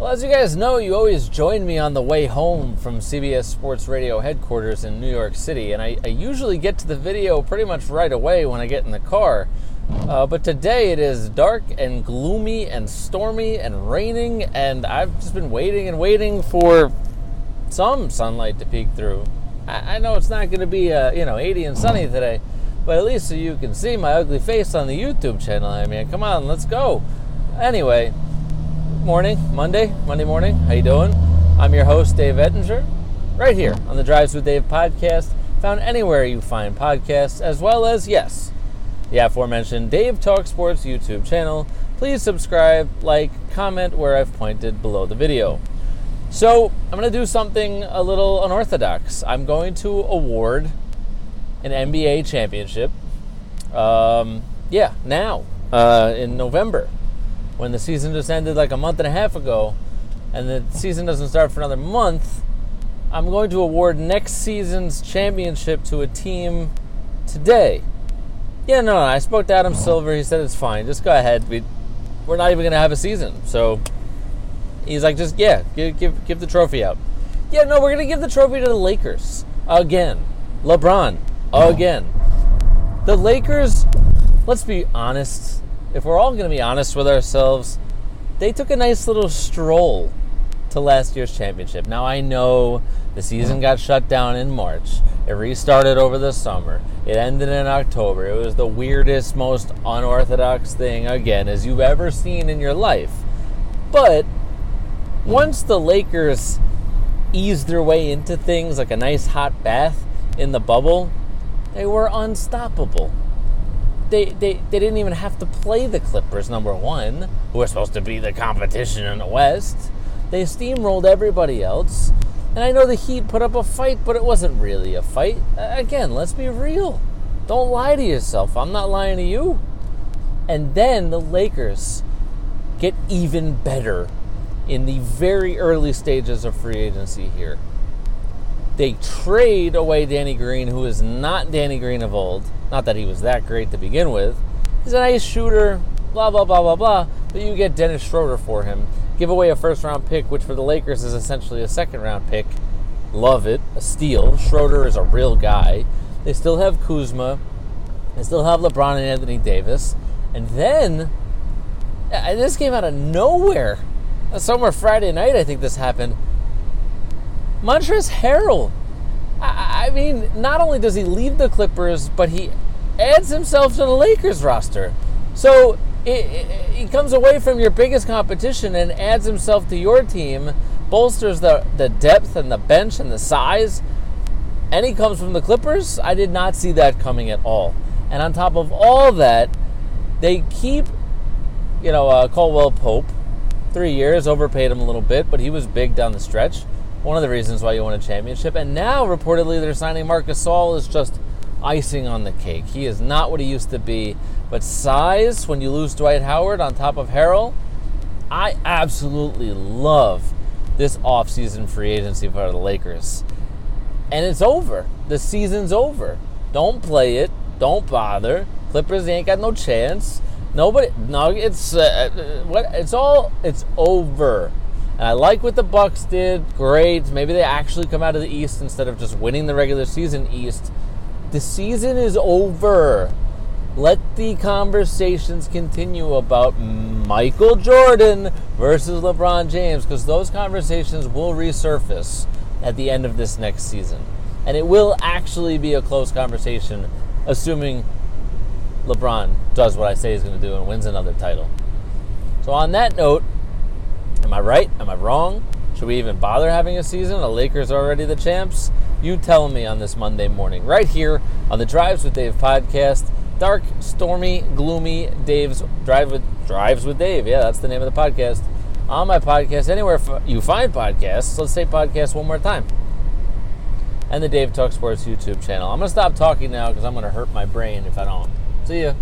Well, as you guys know, you always join me on the way home from CBS Sports Radio headquarters in New York City, and I, I usually get to the video pretty much right away when I get in the car. Uh, but today it is dark and gloomy and stormy and raining, and I've just been waiting and waiting for some sunlight to peek through. I, I know it's not going to be uh, you know 80 and sunny today, but at least so you can see my ugly face on the YouTube channel. I mean, come on, let's go. Anyway, morning, Monday, Monday morning. How you doing? I'm your host, Dave Ettinger, right here on the Drives with Dave podcast, found anywhere you find podcasts, as well as yes, the aforementioned Dave Talk Sports YouTube channel. Please subscribe, like, comment where I've pointed below the video. So I'm going to do something a little unorthodox. I'm going to award an NBA championship. Um, yeah, now uh, in November when the season just ended like a month and a half ago, and the season doesn't start for another month, I'm going to award next season's championship to a team today. Yeah, no, I spoke to Adam Silver. He said it's fine. Just go ahead. We, we're not even going to have a season. So he's like, just, yeah, give, give, give the trophy out. Yeah, no, we're going to give the trophy to the Lakers again. LeBron again. The Lakers, let's be honest, if we're all going to be honest with ourselves, they took a nice little stroll to last year's championship. Now I know the season got shut down in March. It restarted over the summer. It ended in October. It was the weirdest, most unorthodox thing again as you've ever seen in your life. But once the Lakers eased their way into things like a nice hot bath in the bubble, they were unstoppable they, they, they didn't even have to play the Clippers, number one, who are supposed to be the competition in the West. They steamrolled everybody else. And I know the Heat put up a fight, but it wasn't really a fight. Again, let's be real. Don't lie to yourself. I'm not lying to you. And then the Lakers get even better in the very early stages of free agency here. They trade away Danny Green, who is not Danny Green of old. Not that he was that great to begin with. He's a nice shooter, blah, blah, blah, blah, blah. But you get Dennis Schroeder for him. Give away a first round pick, which for the Lakers is essentially a second round pick. Love it. A steal. Schroeder is a real guy. They still have Kuzma. They still have LeBron and Anthony Davis. And then, this came out of nowhere. Somewhere Friday night, I think this happened. Montrezl Harrell. I, I mean, not only does he leave the Clippers, but he adds himself to the Lakers roster. So he comes away from your biggest competition and adds himself to your team, bolsters the, the depth and the bench and the size, and he comes from the Clippers. I did not see that coming at all. And on top of all that, they keep, you know, uh, Caldwell Pope, three years, overpaid him a little bit, but he was big down the stretch one of the reasons why you won a championship. And now, reportedly, they're signing Marc Gasol is just icing on the cake. He is not what he used to be. But size, when you lose Dwight Howard on top of Harrell, I absolutely love this offseason free agency for the Lakers. And it's over. The season's over. Don't play it. Don't bother. Clippers ain't got no chance. Nobody. No, it's uh, uh what? It's all. It's over. And I like what the Bucks did. Great. Maybe they actually come out of the East instead of just winning the regular season East. The season is over. Let the conversations continue about Michael Jordan versus LeBron James because those conversations will resurface at the end of this next season. And it will actually be a close conversation, assuming LeBron does what I say he's going to do and wins another title. So, on that note, Am I right? Am I wrong? Should we even bother having a season? The Lakers are already the champs? You tell me on this Monday morning, right here on the Drives with Dave podcast. Dark, stormy, gloomy Dave's Drive with Drives with Dave. Yeah, that's the name of the podcast. On my podcast, anywhere you find podcasts, let's say podcast one more time. And the Dave Talk Sports YouTube channel. I'm going to stop talking now because I'm going to hurt my brain if I don't. See ya.